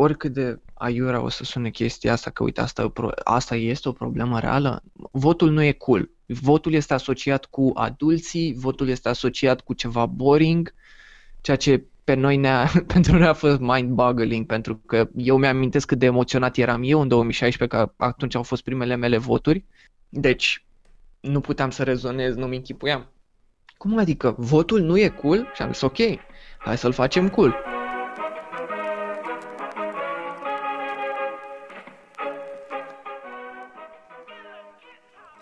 oricât de aiurea o să sune chestia asta, că uite, asta, asta este o problemă reală, votul nu e cool. Votul este asociat cu adulții, votul este asociat cu ceva boring, ceea ce pe noi ne-a, pentru noi a fost mind-boggling, pentru că eu mi-amintesc cât de emoționat eram eu în 2016, că atunci au fost primele mele voturi, deci nu puteam să rezonez, nu-mi închipuiam. Cum adică, votul nu e cool? Și am zis, ok, hai să-l facem cool.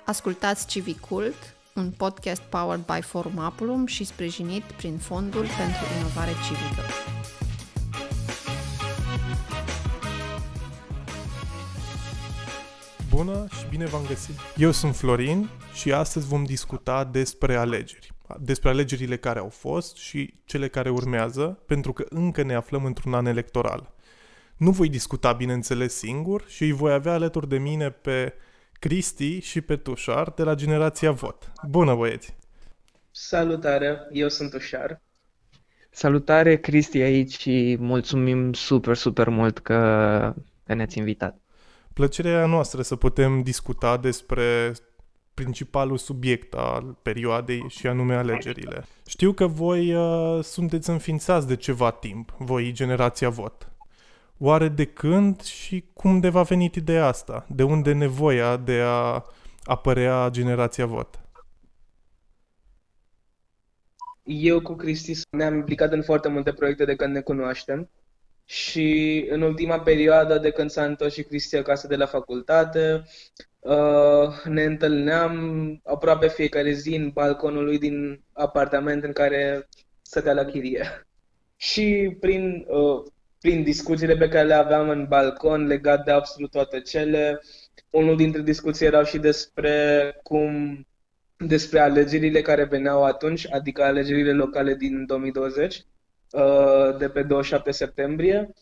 Ascultați Civicult, un podcast powered by Forum Apulum și sprijinit prin Fondul pentru Inovare Civică. Bună și bine v-am găsit! Eu sunt Florin și astăzi vom discuta despre alegeri. Despre alegerile care au fost și cele care urmează, pentru că încă ne aflăm într-un an electoral. Nu voi discuta, bineînțeles, singur și îi voi avea alături de mine pe Cristi și pe Tușar de la Generația Vot. Bună, băieți! Salutare, eu sunt Tușar. Salutare, Cristi aici și mulțumim super, super mult că ne-ați invitat. Plăcerea noastră să putem discuta despre principalul subiect al perioadei și anume alegerile. Știu că voi uh, sunteți înființați de ceva timp, voi generația vot. Oare de când și cum de va venit ideea asta? De unde nevoia de a apărea generația vot? Eu cu Cristi ne-am implicat în foarte multe proiecte de când ne cunoaștem și în ultima perioadă de când s-a întors și Cristi acasă de la facultate, uh, ne întâlneam aproape fiecare zi în balconul lui din apartament în care stătea la chirie. Și prin uh, prin discuțiile pe care le aveam în balcon legat de absolut toate cele. Unul dintre discuții erau și despre cum despre alegerile care veneau atunci, adică alegerile locale din 2020, uh, de pe 27 septembrie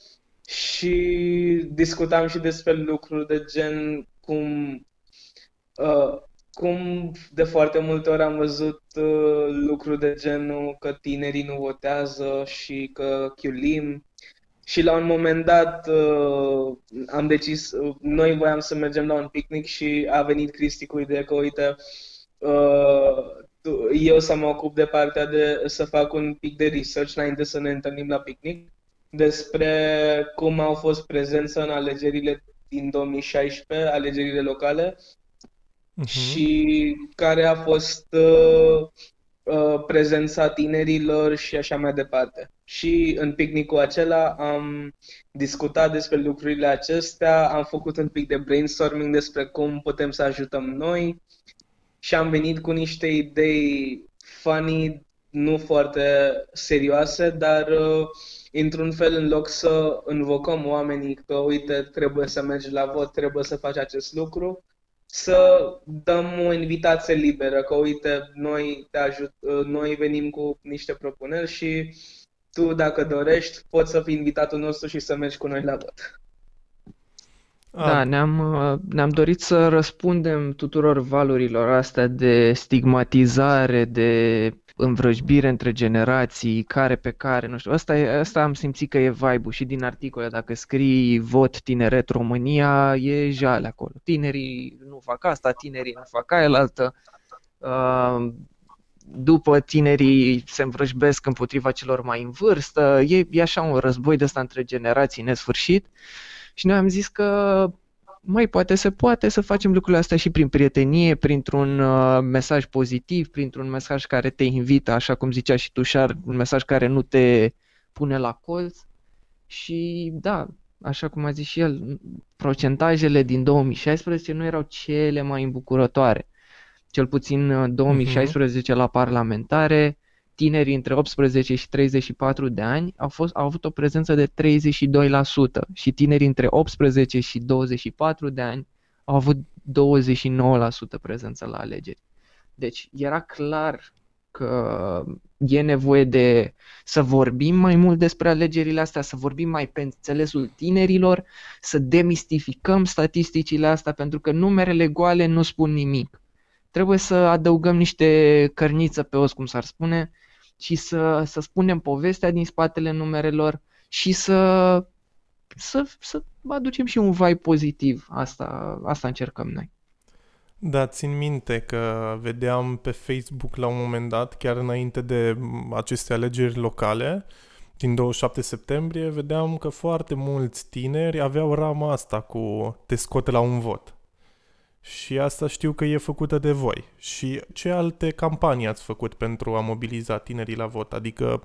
și discutam și despre lucruri de gen cum uh, cum de foarte multe ori am văzut uh, lucruri de genul că tinerii nu votează și că chiulim și la un moment dat uh, am decis, uh, noi voiam să mergem la un picnic și a venit Cristi cu ideea că, uite, uh, eu să mă ocup de partea de să fac un pic de research înainte să ne întâlnim la picnic despre cum au fost prezență în alegerile din 2016, alegerile locale, uh-huh. și care a fost uh, uh, prezența tinerilor și așa mai departe. Și în picnicul acela am discutat despre lucrurile acestea, am făcut un pic de brainstorming despre cum putem să ajutăm noi și am venit cu niște idei funny, nu foarte serioase, dar uh, într-un fel în loc să învocăm oamenii că uite trebuie să mergi la vot, trebuie să faci acest lucru, să dăm o invitație liberă, că uite, noi te ajut, uh, noi venim cu niște propuneri și tu, dacă dorești, poți să fii invitatul nostru și să mergi cu noi la vot. Da, ne-am, ne-am dorit să răspundem tuturor valurilor astea de stigmatizare, de învrăjbire între generații, care pe care, nu știu, asta, asta am simțit că e vibe și din articole, dacă scrii vot tineret România, e jale acolo. Tinerii nu fac asta, tinerii nu fac aia altă. Uh, după tinerii se învrăjbesc împotriva celor mai în vârstă, e, e așa un război de ăsta între generații nesfârșit și noi am zis că mai poate se poate să facem lucrurile astea și prin prietenie, printr-un uh, mesaj pozitiv, printr-un mesaj care te invită, așa cum zicea și Tușar, un mesaj care nu te pune la colț și da, așa cum a zis și el, procentajele din 2016 nu erau cele mai îmbucurătoare cel puțin 2016 uh, uh-huh. la parlamentare, tinerii între 18 și 34 de ani au, fost, au avut o prezență de 32% și tinerii între 18 și 24 de ani au avut 29% prezență la alegeri. Deci era clar că e nevoie de să vorbim mai mult despre alegerile astea, să vorbim mai pe înțelesul tinerilor, să demistificăm statisticile astea, pentru că numerele goale nu spun nimic trebuie să adăugăm niște cărniță pe os, cum s-ar spune, și să, să spunem povestea din spatele numerelor și să să, să aducem și un vibe pozitiv. Asta, asta încercăm noi. Da, țin minte că vedeam pe Facebook la un moment dat, chiar înainte de aceste alegeri locale, din 27 septembrie, vedeam că foarte mulți tineri aveau rama asta cu te scoate la un vot. Și asta știu că e făcută de voi. Și ce alte campanii ați făcut pentru a mobiliza tinerii la vot? Adică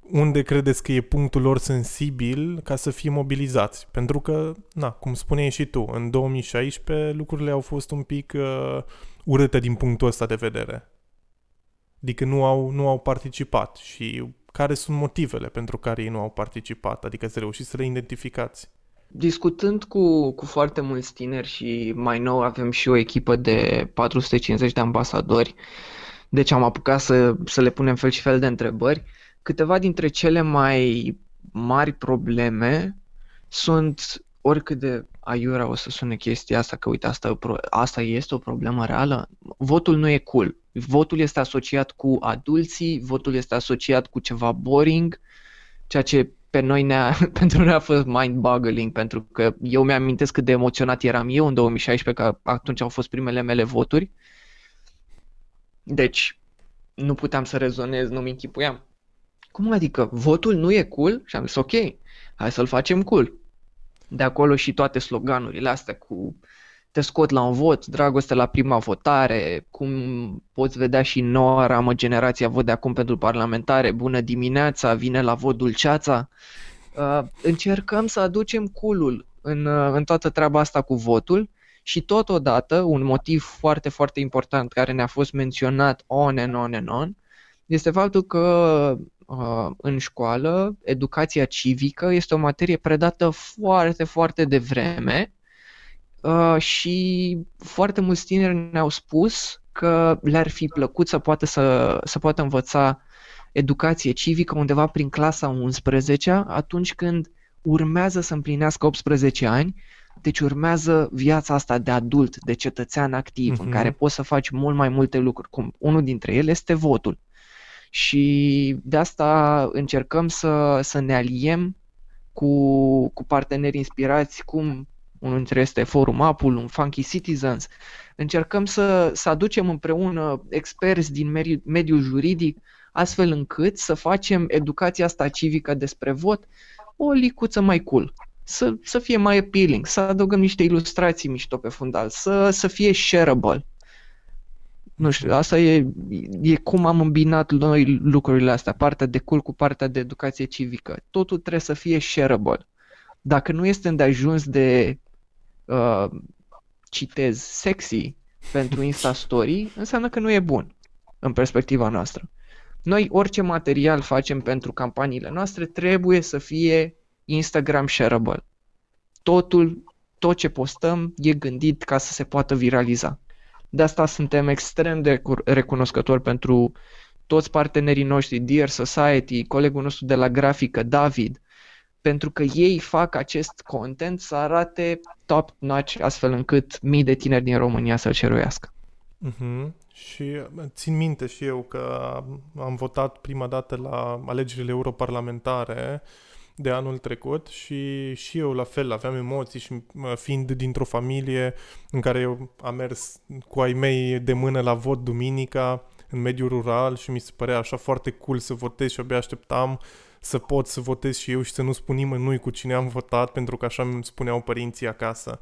unde credeți că e punctul lor sensibil ca să fie mobilizați? Pentru că, na, cum spuneai și tu, în 2016 lucrurile au fost un pic uh, urâte din punctul ăsta de vedere. Adică nu au, nu au participat și care sunt motivele pentru care ei nu au participat, adică să reușiți să le identificați. Discutând cu, cu foarte mulți tineri și mai nou avem și o echipă de 450 de ambasadori, deci am apucat să, să le punem fel și fel de întrebări. Câteva dintre cele mai mari probleme sunt oricât de aiura o să sune chestia asta, că uite, asta, asta este o problemă reală, votul nu e cool. Votul este asociat cu adulții, votul este asociat cu ceva boring, ceea ce pe noi ne-a, pentru noi a fost mind-boggling, pentru că eu mi-amintesc cât de emoționat eram eu în 2016, că atunci au fost primele mele voturi. Deci, nu puteam să rezonez, nu-mi închipuiam. Cum adică, votul nu e cool? Și am zis, ok, hai să-l facem cool. De acolo și toate sloganurile astea cu te scot la un vot, dragoste la prima votare, cum poți vedea și noua ramă generația vot de acum pentru parlamentare, bună dimineața, vine la vot dulceața. Uh, încercăm să aducem culul în, uh, în toată treaba asta cu votul și totodată un motiv foarte, foarte important care ne-a fost menționat on and on and on este faptul că uh, în școală educația civică este o materie predată foarte, foarte devreme Uh, și foarte mulți tineri ne-au spus că le-ar fi plăcut să poată, să, să poată învăța educație civică undeva prin clasa 11 atunci când urmează să împlinească 18 ani, deci urmează viața asta de adult, de cetățean activ, uh-huh. în care mhm. poți să faci mult mai multe lucruri. Cum unul dintre ele este votul. Și de asta încercăm să, să ne aliem cu, cu parteneri inspirați, cum unul dintre este Forum Apple, un Funky Citizens. Încercăm să, să aducem împreună experți din mediul juridic, astfel încât să facem educația asta civică despre vot o licuță mai cool, să, să fie mai appealing, să adăugăm niște ilustrații mișto pe fundal, să, să fie shareable. Nu știu, asta e, e cum am îmbinat noi lucrurile astea, partea de cool cu partea de educație civică. Totul trebuie să fie shareable. Dacă nu este îndeajuns de uh, citez sexy pentru Insta Story, înseamnă că nu e bun în perspectiva noastră. Noi orice material facem pentru campaniile noastre trebuie să fie Instagram shareable. Totul, tot ce postăm e gândit ca să se poată viraliza. De asta suntem extrem de recunoscători pentru toți partenerii noștri, Dear Society, colegul nostru de la grafică, David, pentru că ei fac acest content să arate top-notch astfel încât mii de tineri din România să-l ceruiască. Uh-huh. Și țin minte și eu că am votat prima dată la alegerile europarlamentare de anul trecut și și eu la fel aveam emoții și fiind dintr-o familie în care eu am mers cu ai mei de mână la vot duminica în mediul rural și mi se părea așa foarte cool să votez și abia așteptam să pot să votez și eu și să nu spun nimănui cu cine am votat, pentru că așa îmi spuneau părinții acasă.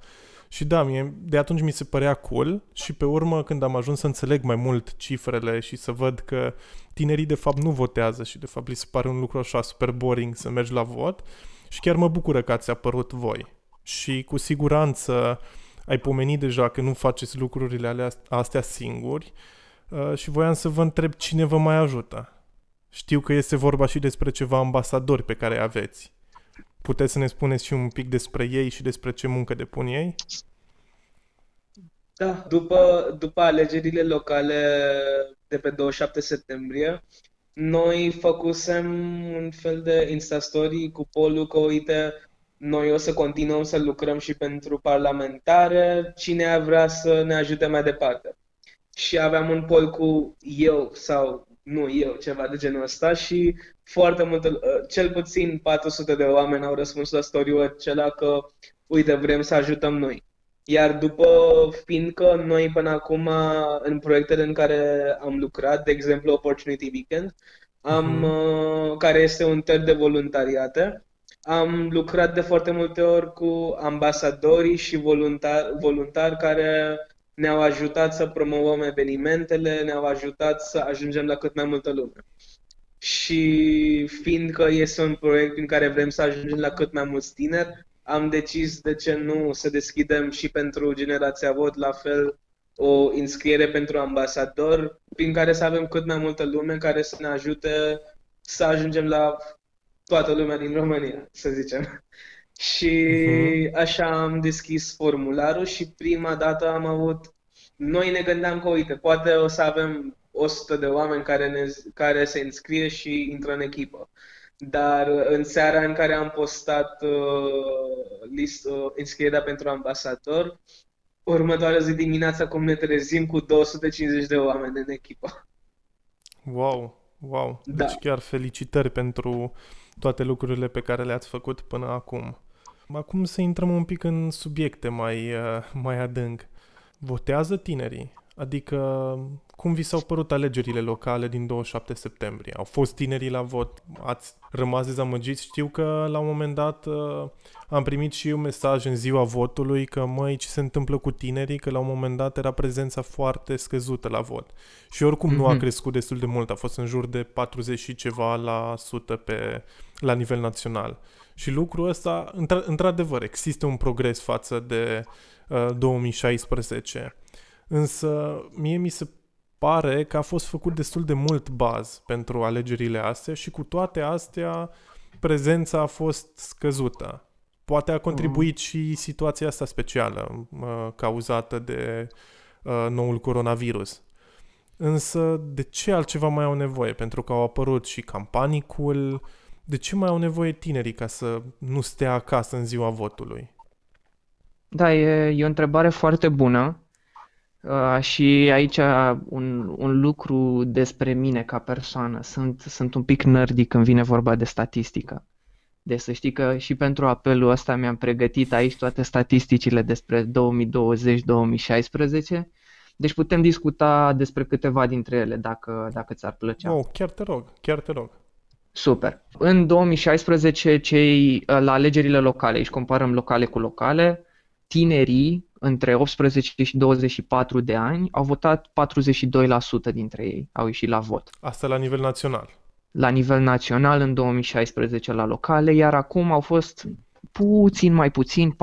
Și da, mie, de atunci mi se părea cool și pe urmă când am ajuns să înțeleg mai mult cifrele și să văd că tinerii de fapt nu votează și de fapt li se pare un lucru așa super boring să mergi la vot și chiar mă bucură că ați apărut voi. Și cu siguranță ai pomenit deja că nu faceți lucrurile astea singuri uh, și voiam să vă întreb cine vă mai ajută. Știu că este vorba și despre ceva ambasadori pe care aveți. Puteți să ne spuneți și un pic despre ei și despre ce muncă depun ei? Da, după, după alegerile locale de pe 27 septembrie, noi făcusem un fel de Instastory cu polul că, uite, noi o să continuăm să lucrăm și pentru parlamentare, cine vrea să ne ajute mai departe. Și aveam un pol cu eu sau nu eu, ceva de genul ăsta și foarte mult, uh, cel puțin 400 de oameni au răspuns la story acela că uite, vrem să ajutăm noi. Iar după, fiindcă noi până acum, în proiectele în care am lucrat, de exemplu Opportunity Weekend, am, mm-hmm. care este un ter de voluntariate, am lucrat de foarte multe ori cu ambasadorii și voluntari, voluntari care ne-au ajutat să promovăm evenimentele, ne-au ajutat să ajungem la cât mai multă lume. Și fiindcă este un proiect în care vrem să ajungem la cât mai mulți tineri, am decis de ce nu să deschidem și pentru generația VOT la fel o înscriere pentru ambasador, prin care să avem cât mai multă lume care să ne ajute să ajungem la toată lumea din România, să zicem. Și uh-huh. așa am deschis formularul și prima dată am avut... Noi ne gândeam că, uite, poate o să avem 100 de oameni care, ne, care se înscrie și intră în echipă. Dar în seara în care am postat uh, list, uh, înscrierea pentru ambasador, următoarea zi dimineața cum ne trezim cu 250 de oameni în echipă. Wow, wow. Da. Deci chiar felicitări pentru toate lucrurile pe care le-ați făcut până acum. Acum să intrăm un pic în subiecte mai, uh, mai adânc. Votează tinerii? Adică, cum vi s-au părut alegerile locale din 27 septembrie? Au fost tinerii la vot? Ați rămas dezamăgiți? Știu că la un moment dat uh, am primit și eu mesaj în ziua votului că, măi, ce se întâmplă cu tinerii? Că la un moment dat era prezența foarte scăzută la vot. Și oricum mm-hmm. nu a mhm. crescut destul de mult, a fost în jur de 40 și ceva la sută pe, la nivel național. Și lucrul ăsta, într- într-adevăr, există un progres față de uh, 2016 Însă mie mi se pare că a fost făcut destul de mult baz pentru alegerile astea și cu toate astea prezența a fost scăzută. Poate a contribuit mm. și situația asta specială uh, cauzată de uh, noul coronavirus. Însă de ce altceva mai au nevoie? Pentru că au apărut și campanii cool. De ce mai au nevoie tinerii ca să nu stea acasă în ziua votului? Da, e, e o întrebare foarte bună Uh, și aici un, un lucru despre mine ca persoană. Sunt, sunt un pic nerdy când vine vorba de statistică. Deci să știi că și pentru apelul ăsta mi-am pregătit aici toate statisticile despre 2020-2016. Deci putem discuta despre câteva dintre ele dacă, dacă ți-ar plăcea. Oh, chiar te rog, chiar te rog. Super. În 2016, cei, la alegerile locale, aici comparăm locale cu locale, tinerii între 18 și 24 de ani au votat 42% dintre ei, au ieșit la vot. Asta la nivel național. La nivel național în 2016 la locale, iar acum au fost puțin mai puțin, 41,22%,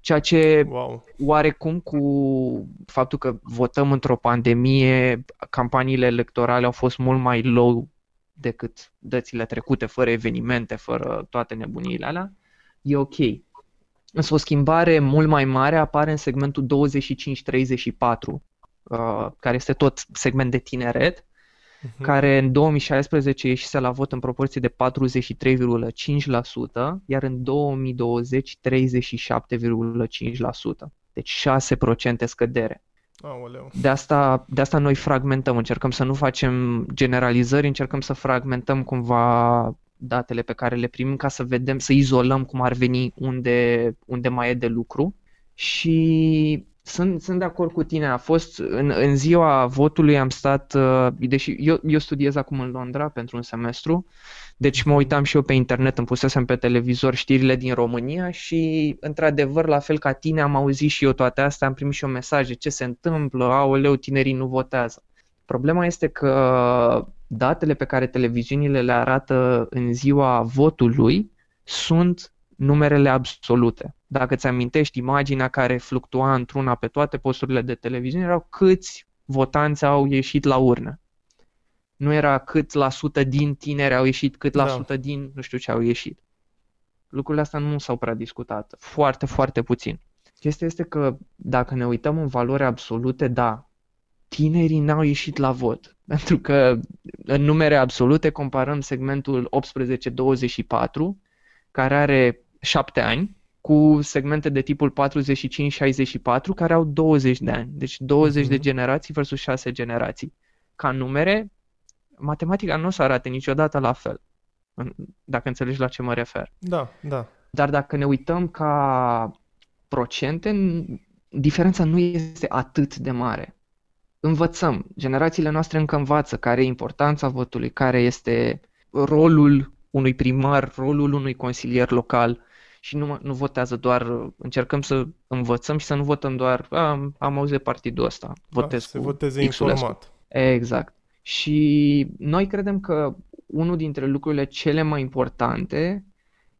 ceea ce wow. oarecum cu faptul că votăm într-o pandemie, campaniile electorale au fost mult mai low decât dățile trecute, fără evenimente, fără toate nebuniile alea, e ok. Însă o schimbare mult mai mare apare în segmentul 25-34, uh, care este tot segment de tineret, uh-huh. care în 2016 ieșise la vot în proporție de 43,5%, iar în 2020 37,5%. Deci 6% scădere. Aoleu. De asta, de asta noi fragmentăm, încercăm să nu facem generalizări, încercăm să fragmentăm cumva datele pe care le primim ca să vedem, să izolăm cum ar veni unde, unde mai e de lucru. Și sunt, sunt de acord cu tine. A fost în, în ziua votului am stat, uh, deși eu, eu studiez acum în Londra pentru un semestru, deci mă uitam și eu pe internet, îmi pusesem pe televizor știrile din România și într-adevăr, la fel ca tine, am auzit și eu toate astea, am primit și eu mesaje, ce se întâmplă, aoleu, tinerii nu votează. Problema este că datele pe care televiziunile le arată în ziua votului sunt numerele absolute. Dacă ți amintești imaginea care fluctua într-una pe toate posturile de televiziune, erau câți votanți au ieșit la urnă. Nu era cât la sută din tineri au ieșit, cât la da. sută din nu știu ce au ieșit. Lucrurile astea nu s-au prea discutat. Foarte, foarte puțin. Chestia este că dacă ne uităm în valori absolute, da, tinerii n-au ieșit la vot. Pentru că în numere absolute comparăm segmentul 18-24, care are 7 ani, cu segmente de tipul 45-64 care au 20 de ani. Deci 20 uh-huh. de mhm. generații versus 6 generații. Ca numere, matematica nu o să arate niciodată la fel, dacă înțelegi la ce mă refer. Da, da. Dar dacă ne uităm ca procente, diferența nu este atât de mare. Învățăm, generațiile noastre încă învață care e importanța votului, care este rolul unui primar, rolul unui consilier local și nu, nu votează doar, încercăm să învățăm și să nu votăm doar, am, am auzit partidul ăsta, votez da, să voteze informat. Exact. Și noi credem că unul dintre lucrurile cele mai importante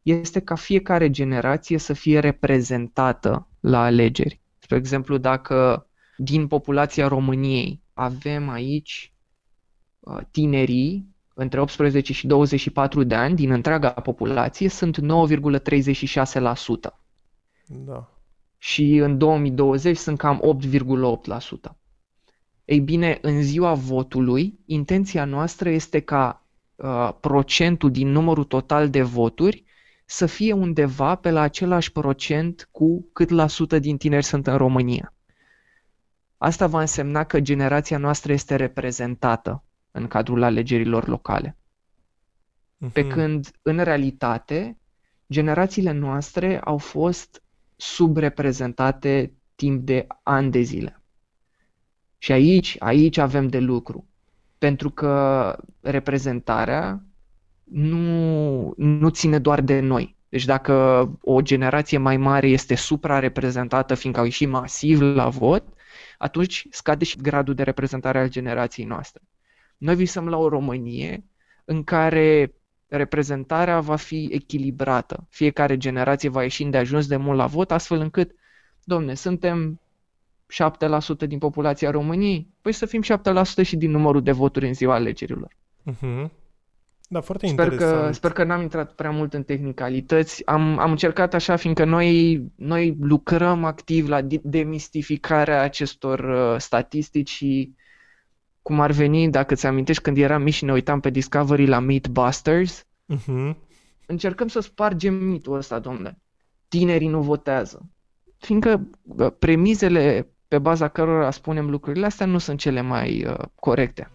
este ca fiecare generație să fie reprezentată la alegeri. Spre exemplu, dacă din populația României avem aici uh, tinerii între 18 și 24 de ani din întreaga populație sunt 9,36%. Da. Și în 2020 sunt cam 8,8%. Ei bine, în ziua votului, intenția noastră este ca uh, procentul din numărul total de voturi să fie undeva pe la același procent cu cât la sută din tineri sunt în România. Asta va însemna că generația noastră este reprezentată în cadrul alegerilor locale. Uh-huh. Pe când, în realitate, generațiile noastre au fost subreprezentate timp de ani de zile. Și aici, aici avem de lucru. Pentru că reprezentarea nu, nu ține doar de noi. Deci dacă o generație mai mare este suprareprezentată fiindcă au ieșit masiv la vot, atunci scade și gradul de reprezentare al generației noastre. Noi visăm la o Românie în care reprezentarea va fi echilibrată. Fiecare generație va ieși de ajuns de mult la vot, astfel încât, domne, suntem 7% din populația României, păi să fim 7% și din numărul de voturi în ziua alegerilor. Uh-huh. Da, foarte sper interesant. Că, sper că n-am intrat prea mult în tehnicalități. Am, am încercat așa, fiindcă noi, noi lucrăm activ la demistificarea acestor uh, statistici și cum ar veni, dacă ți amintești, când eram mici și ne uitam pe Discovery la Meatbusters, uh-huh. încercăm să spargem mitul ăsta, domnule. Tinerii nu votează. Fiindcă uh, premizele pe baza cărora spunem lucrurile astea nu sunt cele mai uh, corecte.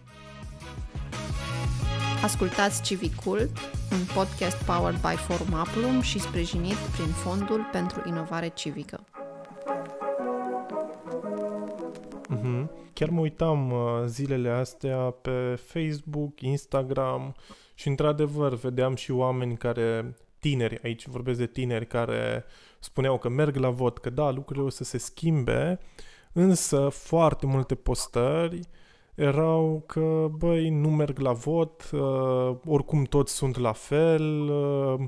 Ascultați Civicult, un podcast powered by Forum Aplum și sprijinit prin Fondul pentru Inovare Civică. Mm-hmm. Chiar mă uitam uh, zilele astea pe Facebook, Instagram și într-adevăr vedeam și oameni care, tineri, aici vorbesc de tineri care spuneau că merg la vot, că da, lucrurile o să se schimbe, însă foarte multe postări erau că, băi, nu merg la vot, uh, oricum toți sunt la fel, uh,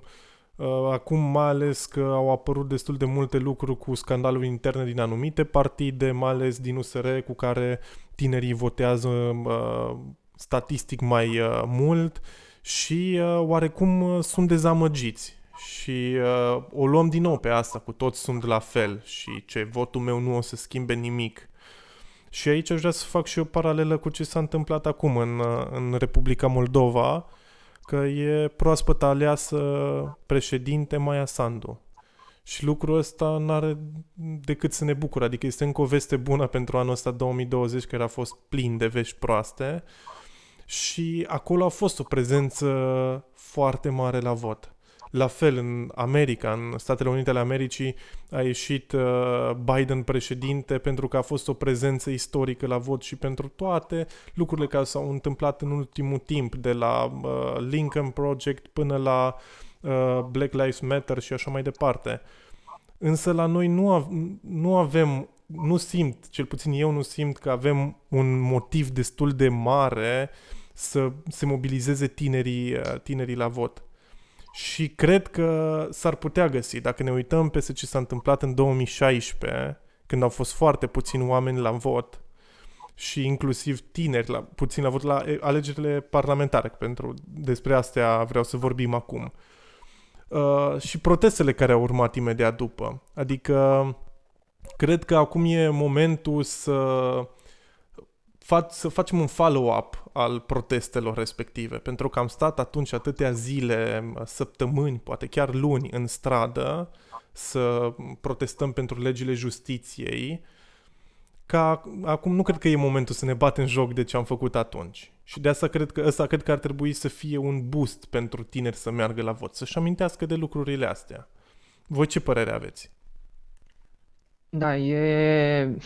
uh, acum mai ales că au apărut destul de multe lucruri cu scandalul interne din anumite partide, mai ales din USR, cu care tinerii votează uh, statistic mai uh, mult și uh, oarecum uh, sunt dezamăgiți. Și uh, o luăm din nou pe asta, cu toți sunt la fel și ce votul meu nu o să schimbe nimic. Și aici aș vrea să fac și o paralelă cu ce s-a întâmplat acum în, în Republica Moldova, că e proaspăt aleasă președinte Maia Sandu. Și lucrul ăsta nu are decât să ne bucură, adică este încă o veste bună pentru anul ăsta 2020, care a fost plin de vești proaste. Și acolo a fost o prezență foarte mare la vot. La fel, în America, în Statele Unite ale Americii, a ieșit uh, Biden președinte pentru că a fost o prezență istorică la vot și pentru toate lucrurile care s-au întâmplat în ultimul timp, de la uh, Lincoln Project până la uh, Black Lives Matter și așa mai departe. Însă la noi nu, av- nu avem, nu simt, cel puțin eu nu simt că avem un motiv destul de mare să se mobilizeze tinerii, uh, tinerii la vot. Și cred că s-ar putea găsi, dacă ne uităm peste ce s-a întâmplat în 2016, când au fost foarte puțini oameni la vot și inclusiv tineri, la, puțin la vot la alegerile parlamentare, pentru despre astea vreau să vorbim acum. Uh, și protestele care au urmat imediat după. Adică, cred că acum e momentul să fa- să facem un follow-up al protestelor respective, pentru că am stat atunci atâtea zile, săptămâni, poate chiar luni în stradă să protestăm pentru legile justiției, ca acum nu cred că e momentul să ne batem joc de ce am făcut atunci. Și de asta cred că ăsta cred că ar trebui să fie un boost pentru tineri să meargă la vot, să-și amintească de lucrurile astea. Voi ce părere aveți? Da, e...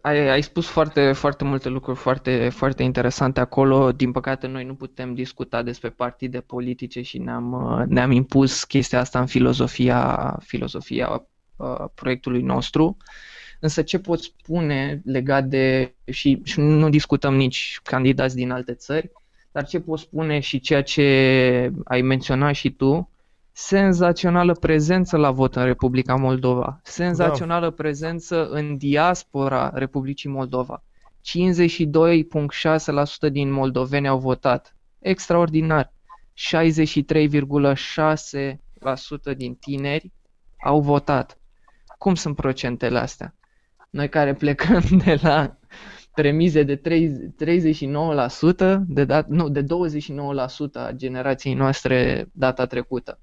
Ai, ai spus foarte, foarte multe lucruri foarte, foarte interesante acolo. Din păcate, noi nu putem discuta despre partide politice și ne-am, ne-am impus chestia asta în filozofia, filozofia uh, proiectului nostru. Însă ce pot spune legat de, și, și nu discutăm nici candidați din alte țări, dar ce pot spune și ceea ce ai menționat și tu, senzațională prezență la vot în Republica Moldova, senzațională da. prezență în diaspora Republicii Moldova. 52,6% din moldoveni au votat. Extraordinar. 63,6% din tineri au votat. Cum sunt procentele astea? Noi care plecăm de la premize de 39%, de dat, nu, de 29% a generației noastre data trecută.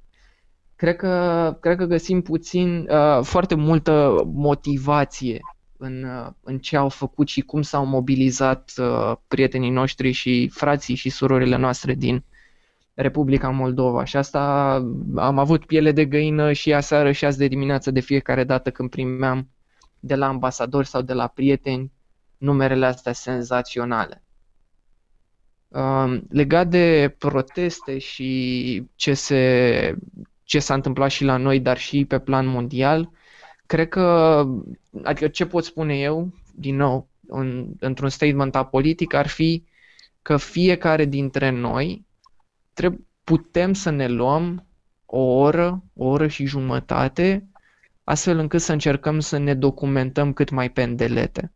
Cred că, cred că găsim puțin, uh, foarte multă motivație în, uh, în ce au făcut și cum s-au mobilizat uh, prietenii noștri și frații și surorile noastre din Republica Moldova. Și asta am avut piele de găină și aseară și azi de dimineață de fiecare dată când primeam de la ambasadori sau de la prieteni numerele astea senzaționale. Uh, legat de proteste și ce se, ce s-a întâmplat și la noi, dar și pe plan mondial, cred că, adică ce pot spune eu, din nou, în, într-un statement apolitic, ar fi că fiecare dintre noi trebuie, putem să ne luăm o oră, o oră și jumătate, astfel încât să încercăm să ne documentăm cât mai pendelete.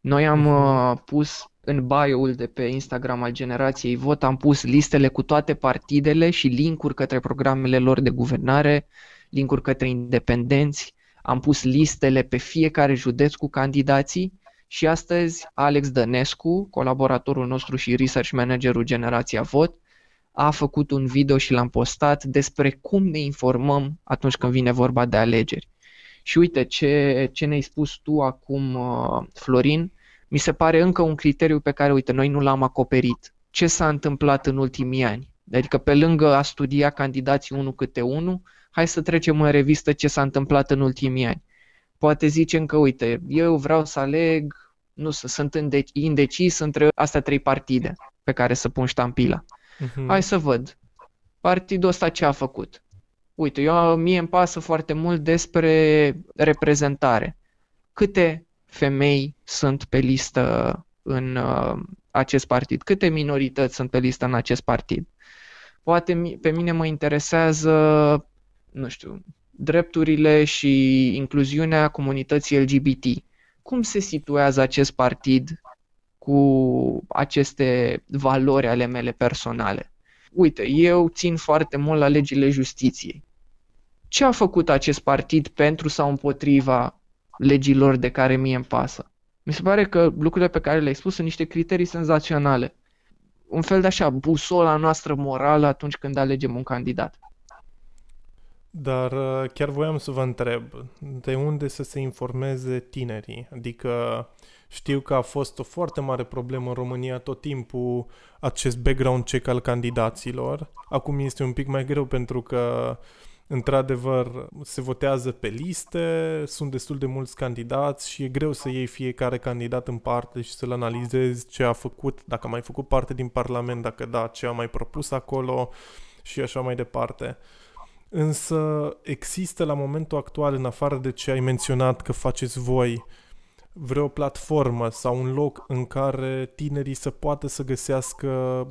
Noi am mhm. uh, pus în bio-ul de pe Instagram al generației Vot am pus listele cu toate partidele și linkuri către programele lor de guvernare, linkuri către independenți, am pus listele pe fiecare județ cu candidații și astăzi Alex Dănescu, colaboratorul nostru și research managerul Generația Vot, a făcut un video și l-am postat despre cum ne informăm atunci când vine vorba de alegeri. Și uite ce, ce ne-ai spus tu acum, uh, Florin, mi se pare încă un criteriu pe care, uite, noi nu l-am acoperit. Ce s-a întâmplat în ultimii ani? Adică pe lângă a studia candidații unul câte unul, hai să trecem în revistă ce s-a întâmplat în ultimii ani. Poate zicem că, uite, eu vreau să aleg, nu să sunt indecis între astea trei partide pe care să pun ștampila. Uh-huh. Hai să văd. Partidul ăsta ce a făcut? Uite, eu, mie îmi pasă foarte mult despre reprezentare. Câte femei sunt pe listă în uh, acest partid? Câte minorități sunt pe listă în acest partid? Poate pe mine mă interesează, nu știu, drepturile și incluziunea comunității LGBT. Cum se situează acest partid cu aceste valori ale mele personale? Uite, eu țin foarte mult la legile justiției. Ce a făcut acest partid pentru sau împotriva legilor de care mie îmi pasă. Mi se pare că lucrurile pe care le-ai spus sunt niște criterii senzaționale. Un fel de așa, busola noastră morală atunci când alegem un candidat. Dar uh, chiar voiam să vă întreb, de unde să se informeze tinerii? Adică știu că a fost o foarte mare problemă în România tot timpul acest background check al candidaților. Acum este un pic mai greu pentru că Într-adevăr, se votează pe liste, sunt destul de mulți candidați și e greu să iei fiecare candidat în parte și să-l analizezi ce a făcut, dacă a mai făcut parte din Parlament, dacă da, ce a mai propus acolo și așa mai departe. Însă există la momentul actual, în afară de ce ai menționat că faceți voi, vreo platformă sau un loc în care tinerii să poată să găsească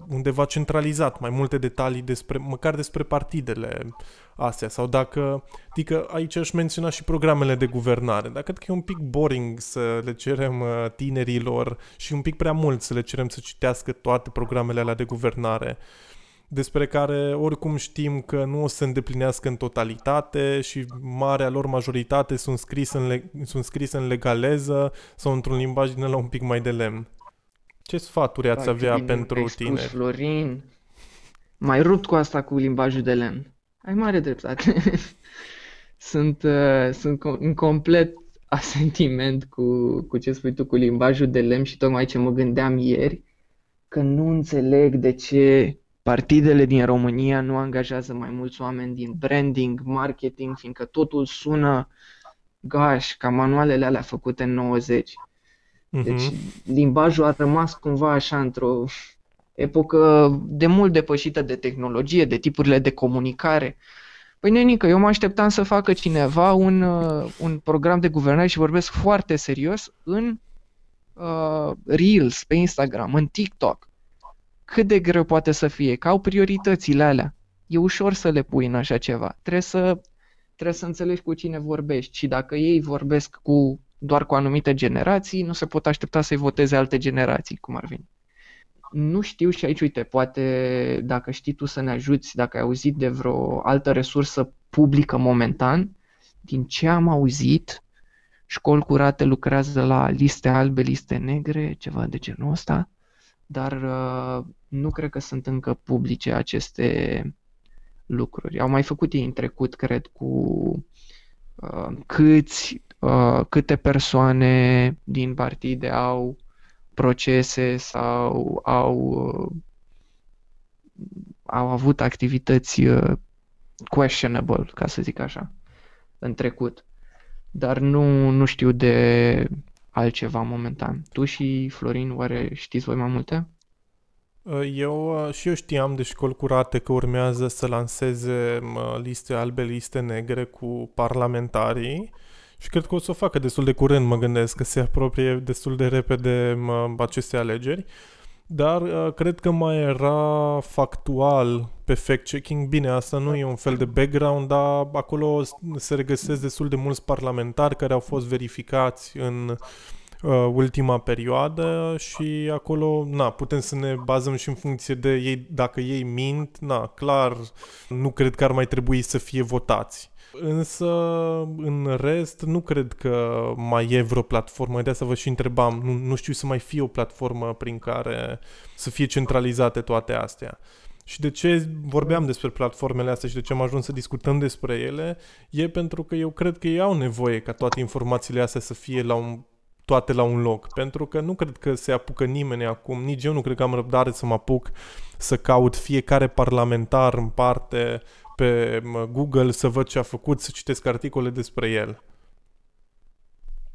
undeva centralizat mai multe detalii despre, măcar despre partidele astea sau dacă, adică aici aș menționa și programele de guvernare, dar cred că e un pic boring să le cerem uh, tinerilor și un pic prea mult să le cerem să citească toate programele alea de guvernare despre care oricum știm că nu o să îndeplinească în totalitate și marea lor majoritate sunt scrise în, le- sunt scrise în legaleză sau într-un limbaj din ăla un pic mai de lemn. Ce sfaturi ați avea pentru tine? Florin, mai rupt cu asta cu limbajul de lemn. Ai mare dreptate. sunt, uh, sunt în complet asentiment cu, cu ce spui tu cu limbajul de lemn și tocmai ce mă gândeam ieri, că nu înțeleg de ce partidele din România nu angajează mai mulți oameni din branding, marketing, fiindcă totul sună, gosh, ca manualele alea făcute în 90. Uh-huh. Deci mhm. limbajul a rămas cumva așa într-o epocă de mult depășită de tehnologie, de tipurile de comunicare. Păi nenică, eu mă așteptam să facă cineva un, uh, un program de guvernare și vorbesc foarte serios în uh, Reels, pe Instagram, în TikTok. Cât de greu poate să fie, că au prioritățile alea. E ușor să le pui în așa ceva. Trebuie să, trebuie să înțelegi cu cine vorbești și dacă ei vorbesc cu doar cu anumite generații, nu se pot aștepta să-i voteze alte generații, cum ar veni. Nu știu și aici, uite, poate dacă știi tu să ne ajuți, dacă ai auzit de vreo altă resursă publică momentan, din ce am auzit, școli curate lucrează la liste albe, liste negre, ceva de genul ăsta, dar uh, nu cred că sunt încă publice aceste lucruri. Au mai făcut ei în trecut, cred, cu uh, câți, uh, câte persoane din partide au procese sau au, uh, au avut activități uh, questionable, ca să zic așa, în trecut. Dar nu, nu știu de altceva momentan. Tu și Florin, oare știți voi mai multe? Uh, eu și eu știam de școli curate că urmează să lanseze liste albe, liste negre cu parlamentarii și cred că o să o facă destul de curând, mă gândesc, că se apropie destul de repede aceste alegeri. Dar uh, cred că mai era factual pe fact-checking. Bine, asta nu e un fel de background, dar acolo se regăsesc destul de mulți parlamentari care au fost verificați în uh, ultima perioadă și acolo, na, putem să ne bazăm și în funcție de ei, dacă ei mint, na, clar, nu cred că ar mai trebui să fie votați. Însă, în rest, nu cred că mai e vreo platformă. De asta vă și întrebam. Nu, nu știu să mai fie o platformă prin care să fie centralizate toate astea. Și de ce vorbeam despre platformele astea și de ce am ajuns să discutăm despre ele, e pentru că eu cred că ei au nevoie ca toate informațiile astea să fie la un, toate la un loc. Pentru că nu cred că se apucă nimeni acum, nici eu nu cred că am răbdare să mă apuc să caut fiecare parlamentar în parte pe Google să văd ce a făcut, să citesc articole despre el.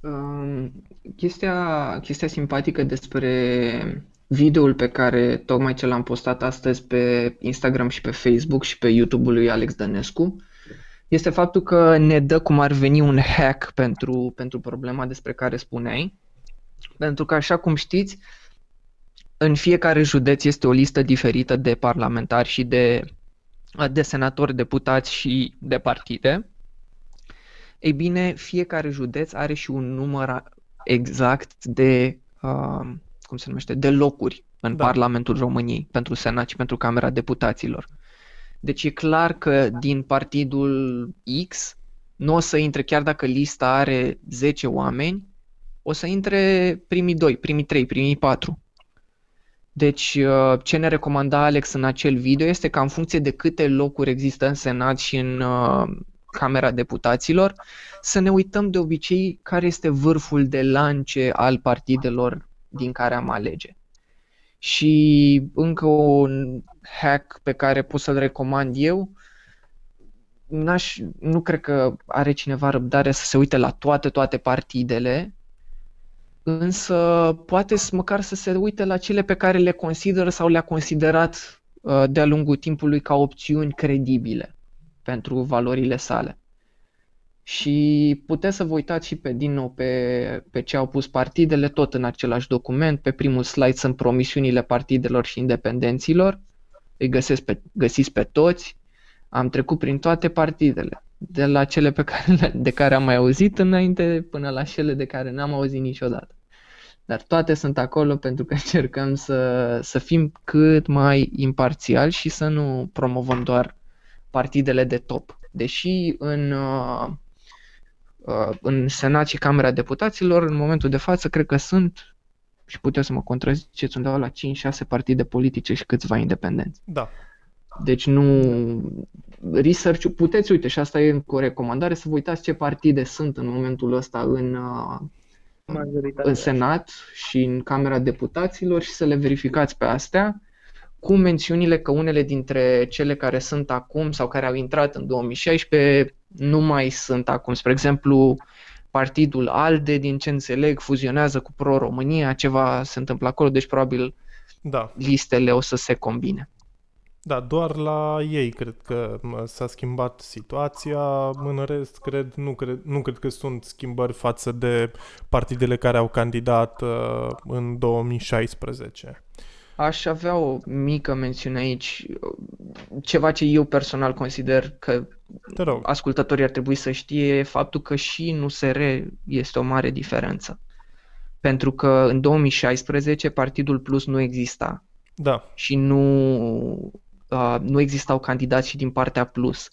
Um, chestia, chestia simpatică despre videoul pe care tocmai ce l-am postat astăzi pe Instagram și pe Facebook și pe YouTube-ul lui Alex Dănescu este faptul că ne dă cum ar veni un hack pentru, pentru problema despre care spuneai. Pentru că, așa cum știți, în fiecare județ este o listă diferită de parlamentari și de de senatori, deputați și de partide, ei bine, fiecare județ are și un număr exact de, uh, cum se numește, de locuri în da. Parlamentul României pentru Senat și pentru Camera Deputaților. Deci e clar că din partidul X nu o să intre, chiar dacă lista are 10 oameni, o să intre primii 2, primii 3, primii 4. Deci, uh, ce ne recomanda Alex în acel video este că în funcție de câte locuri există în Senat și în uh, Camera Deputaților, să ne uităm de obicei care este vârful de lance al partidelor din care am alege. Și încă un hack pe care pot să-l recomand eu, n-aș, nu cred că are cineva răbdare să se uite la toate, toate partidele, însă poate măcar să se uite la cele pe care le consideră sau le-a considerat uh, de-a lungul timpului ca opțiuni credibile pentru valorile sale. Și puteți să vă uitați și pe, din nou pe, pe ce au pus partidele, tot în același document. Pe primul slide sunt promisiunile partidelor și independenților. Îi găsesc pe, găsiți pe toți. Am trecut prin toate partidele de la cele pe care, de care am mai auzit înainte până la cele de care n-am auzit niciodată. Dar toate sunt acolo pentru că încercăm să, să fim cât mai imparțiali și să nu promovăm doar partidele de top. Deși în, uh, uh, în Senat și Camera Deputaților, în momentul de față, cred că sunt și puteți să mă contraziceți undeva la 5-6 partide politice și câțiva independenți. Da. Deci nu... Research puteți, uite, și asta e o recomandare, să vă uitați ce partide sunt în momentul ăsta în, uh, în Senat și în Camera Deputaților și să le verificați pe astea cu mențiunile că unele dintre cele care sunt acum sau care au intrat în 2016 nu mai sunt acum. Spre exemplu, partidul ALDE, din ce înțeleg, fuzionează cu Pro-România, ceva se întâmplă acolo, deci probabil da. listele o să se combine. Da, doar la ei cred că s-a schimbat situația, în rest cred, nu, cred, nu cred că sunt schimbări față de partidele care au candidat uh, în 2016. Aș avea o mică mențiune aici, ceva ce eu personal consider că ascultătorii ar trebui să știe, faptul că și în USR este o mare diferență. Pentru că în 2016 Partidul Plus nu exista. Da. Și nu, uh, nu existau candidați și din partea Plus.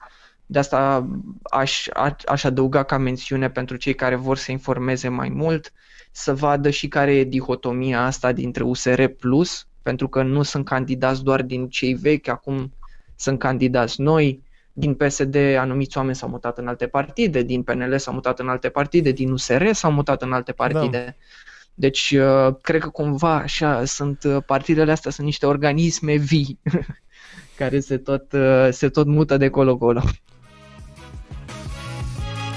De asta aș, aș adăuga ca mențiune pentru cei care vor să informeze mai mult, să vadă și care e dihotomia asta dintre USR Plus pentru că nu sunt candidați doar din cei vechi, acum sunt candidați noi, din PSD anumiți oameni s-au mutat în alte partide, din PNL s-au mutat în alte partide, din USR s-au mutat în alte partide. Da. Deci, uh, cred că cumva așa sunt uh, partidele astea sunt niște organisme vii care se tot, uh, se tot mută de colo-colo.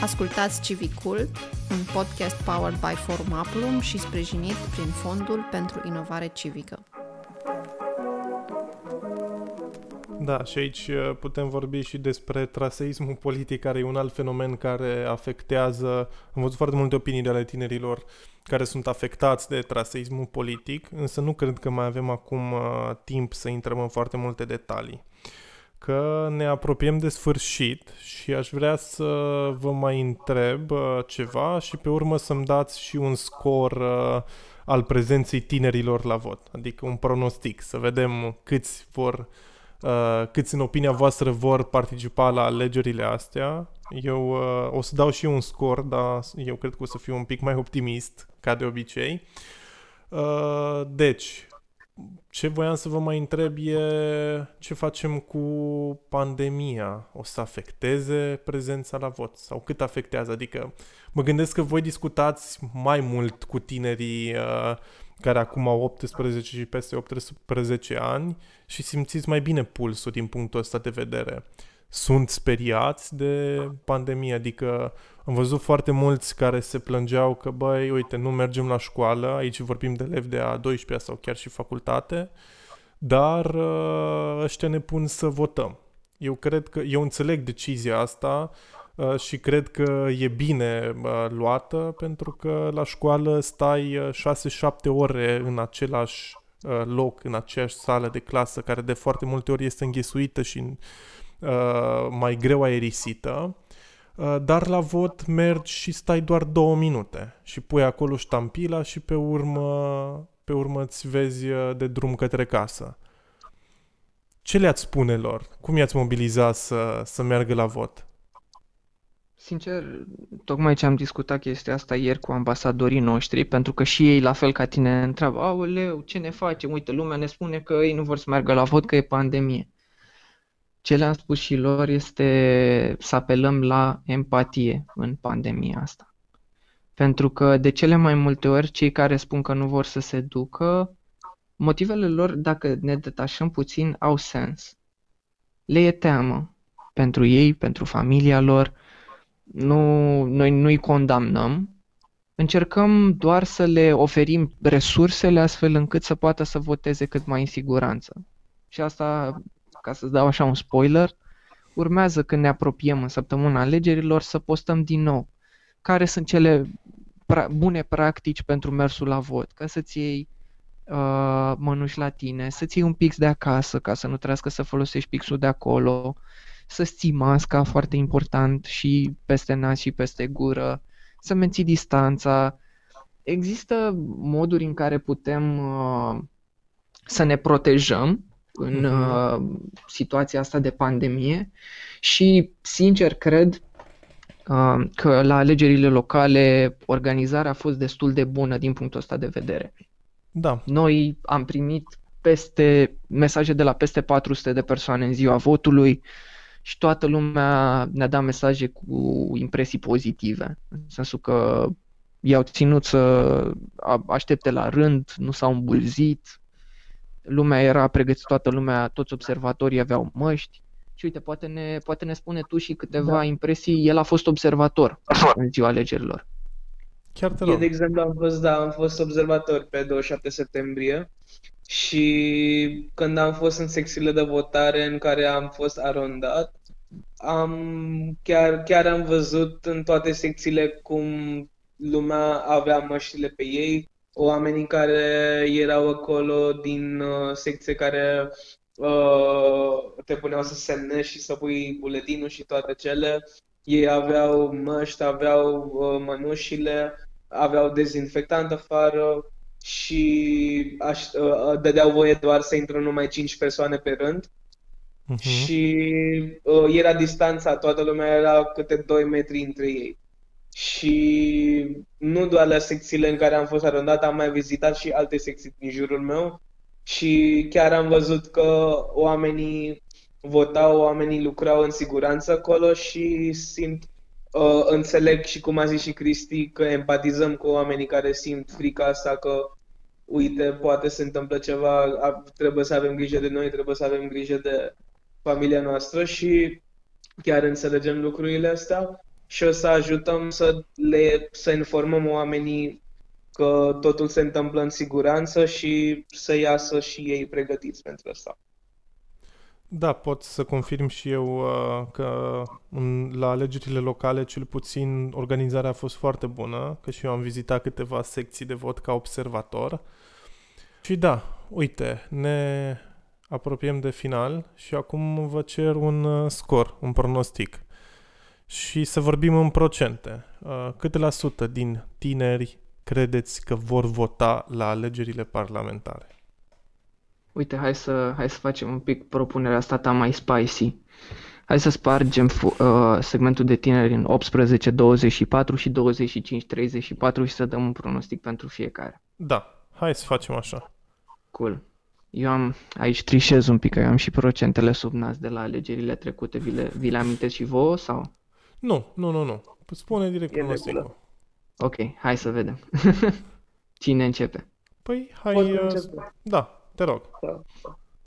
Ascultați Civicul, un podcast powered by Forum Aplum și sprijinit prin Fondul pentru Inovare Civică. Da, și aici uh, putem vorbi și despre traseismul politic, care e un alt fenomen care afectează, am văzut foarte multe opinii de ale tinerilor care sunt afectați de traseismul politic, însă nu cred că mai avem acum uh, timp să intrăm în foarte multe detalii. Că ne apropiem de sfârșit și aș vrea să vă mai întreb uh, ceva și pe urmă să-mi dați și un scor uh, al prezenței tinerilor la vot, adică un pronostic, să vedem câți vor uh, câți în opinia voastră vor participa la alegerile astea. Eu uh, o să dau și eu un scor, dar eu cred că o să fiu un pic mai optimist, ca de obicei. Uh, deci, ce voiam să vă mai întreb e ce facem cu pandemia? O să afecteze prezența la vot? Sau cât afectează? Adică mă gândesc că voi discutați mai mult cu tinerii uh, care acum au 18 și peste 18 ani și simțiți mai bine pulsul din punctul ăsta de vedere. Sunt speriați de pandemie, adică am văzut foarte mulți care se plângeau că, băi, uite, nu mergem la școală, aici vorbim de elevi de a 12 sau chiar și facultate, dar uh, ăștia ne pun să votăm. Eu cred că, eu înțeleg decizia asta uh, și cred că e bine uh, luată pentru că la școală stai 6-7 ore în același loc, în aceeași sală de clasă, care de foarte multe ori este înghesuită și mai greu aerisită Uh, dar la vot mergi și stai doar două minute și pui acolo ștampila și pe urmă, pe urmă îți vezi uh, de drum către casă. Ce le-ați spune lor? Cum i-ați mobiliza să, să meargă la vot? Sincer, tocmai ce am discutat chestia asta ieri cu ambasadorii noștri, pentru că și ei, la fel ca tine, întreabă, aoleu, ce ne facem? Uite, lumea ne spune că ei nu vor să meargă la vot, că e pandemie. Ce le-am spus și lor este să apelăm la empatie în pandemia asta. Pentru că de cele mai multe ori cei care spun că nu vor să se ducă, motivele lor, dacă ne detașăm puțin, au sens. Le e teamă pentru ei, pentru familia lor. Nu, noi nu-i condamnăm, încercăm doar să le oferim resursele astfel încât să poată să voteze cât mai în siguranță. Și asta ca să-ți dau așa un spoiler, urmează când ne apropiem în săptămâna alegerilor să postăm din nou care sunt cele pra- bune practici pentru mersul la vot, ca să-ți iei uh, mănuși la tine, să-ți iei un pix de acasă ca să nu trească să folosești pixul de acolo, să-ți ții masca, foarte important, și peste nas și peste gură, să menții distanța. Există moduri în care putem uh, să ne protejăm în uh-huh. situația asta de pandemie și, sincer, cred uh, că la alegerile locale organizarea a fost destul de bună din punctul ăsta de vedere. Da. Noi am primit peste mesaje de la peste 400 de persoane în ziua votului și toată lumea ne-a dat mesaje cu impresii pozitive, în sensul că i-au ținut să aștepte la rând, nu s-au îmbulzit, lumea era pregătită, toată lumea, toți observatorii aveau măști și uite, poate ne, poate ne spune tu și câteva da. impresii, el a fost observator în ziua alegerilor. Chiar te rog. Eu, de exemplu, am fost, da, am fost observator pe 27 septembrie și când am fost în secțiile de votare în care am fost arondat, am, chiar, chiar am văzut în toate secțiile cum lumea avea măștile pe ei, oamenii care erau acolo din uh, secție care uh, te puneau să semnezi și să pui buletinul și toate cele. Ei aveau măști, aveau uh, mănușile, aveau dezinfectant afară și aș, uh, dădeau voie doar să intră numai 5 persoane pe rând. Uh-huh. Și uh, era distanța, toată lumea era câte 2 metri între ei. Și nu doar la secțiile în care am fost arondat, am mai vizitat și alte secții din jurul meu și chiar am văzut că oamenii votau, oamenii lucrau în siguranță acolo și simt, uh, înțeleg și cum a zis și Cristi, că empatizăm cu oamenii care simt frica asta că uite, poate se întâmplă ceva, trebuie să avem grijă de noi, trebuie să avem grijă de familia noastră și chiar înțelegem lucrurile astea și o să ajutăm să le să informăm oamenii că totul se întâmplă în siguranță și să iasă și ei pregătiți pentru asta. Da, pot să confirm și eu uh, că în, la alegerile locale, cel puțin, organizarea a fost foarte bună, că și eu am vizitat câteva secții de vot ca observator. Și da, uite, ne apropiem de final și acum vă cer un uh, scor, un pronostic. Și să vorbim în procente. Uh, câte la sută din tineri credeți că vor vota la alegerile parlamentare? Uite, hai să, hai să facem un pic propunerea asta ta mai spicy. Hai să spargem uh, segmentul de tineri în 18, 24 și 25, 34 și să dăm un pronostic pentru fiecare. Da, hai să facem așa. Cool. Eu am, aici trișez un pic, că eu am și procentele sub nas de la alegerile trecute. Vi le, vi le amintesc și vouă sau? Nu, nu, nu, nu. Spune direct pronosticul. Ok, hai să vedem. Cine începe? Păi, hai... Uh, da, te rog. Da.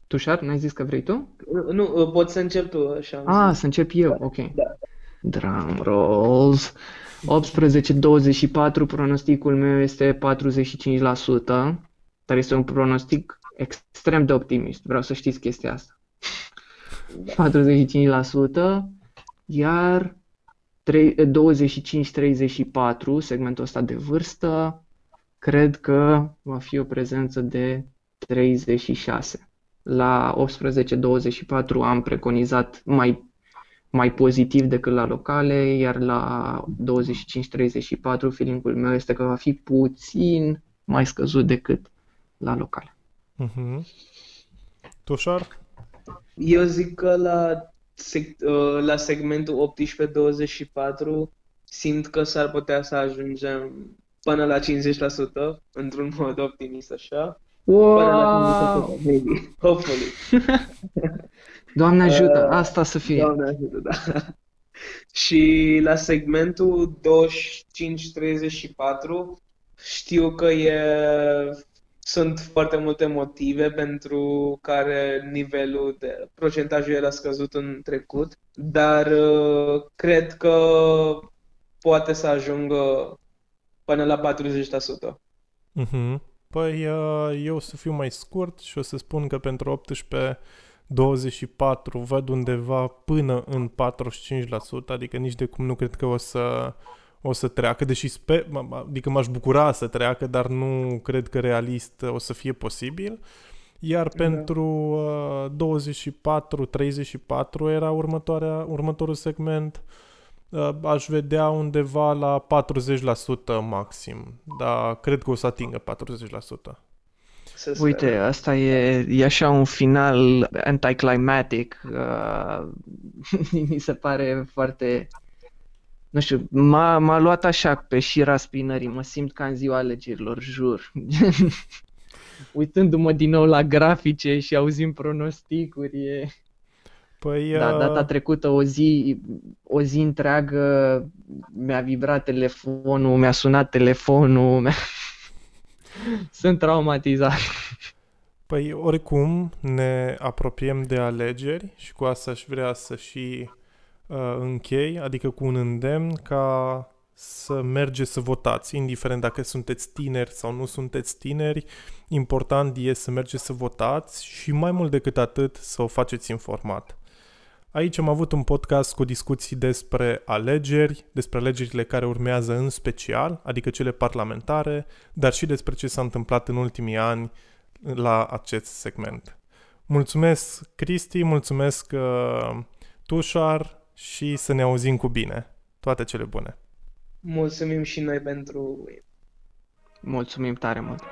Tușar, n-ai zis că vrei tu? Nu, uh, pot să încep tu, așa. Ah, să încep eu, ok. Da. Drum rolls. 18-24, pronosticul meu este 45%, dar este un pronostic extrem de optimist. Vreau să știți chestia asta. Da. 45%, iar 25-34, segmentul ăsta de vârstă, cred că va fi o prezență de 36. La 18-24 am preconizat mai, mai pozitiv decât la locale, iar la 25-34 feeling-ul meu este că va fi puțin mai scăzut decât la locale. Uh-huh. Tușar? Eu zic că la seg- uh, la segmentul 18-24 simt că s-ar putea să ajungem până la 50% într-un mod optimist așa. Wow! Până la 50%, maybe. Hopefully. Doamne ajută, uh, asta să fie. Doamne ajută, da. Și la segmentul 25-34 știu că e sunt foarte multe motive pentru care nivelul de procentajul era scăzut în trecut, dar uh, cred că poate să ajungă până la 40%. Uh-huh. Păi uh, eu o să fiu mai scurt și o să spun că pentru 18 24 văd undeva până în 45%, adică nici de cum nu cred că o să o să treacă, deși sper, adică m-aș bucura să treacă, dar nu cred că realist o să fie posibil. Iar da. pentru uh, 24-34 era următoarea, următorul segment, uh, aș vedea undeva la 40% maxim, dar cred că o să atingă 40%. Uite, asta e, e așa un final anticlimatic. Uh, mi se pare foarte nu știu, m-a, m-a luat așa pe șira spinării, mă simt ca în ziua alegerilor, jur. uitându-mă din nou la grafice și auzim pronosticuri. E... Păi, Da, uh, data trecută o zi, o zi întreagă mi-a vibrat telefonul, mi-a sunat telefonul, mi-a... sunt traumatizat. Păi oricum ne apropiem de alegeri și cu asta aș vrea să și uh, închei, adică cu un îndemn ca să mergeți să votați, indiferent dacă sunteți tineri sau nu sunteți tineri, important e să mergeți să votați și mai mult decât atât să o faceți informat. Aici am avut un podcast cu discuții despre alegeri, despre alegerile care urmează în special, adică cele parlamentare, dar și despre ce s-a întâmplat în ultimii ani la acest segment. Mulțumesc, Cristi, mulțumesc, uh, Tușar și să ne auzim cu bine. Toate cele bune! Mulțumim și noi pentru Mulțumim tare mult!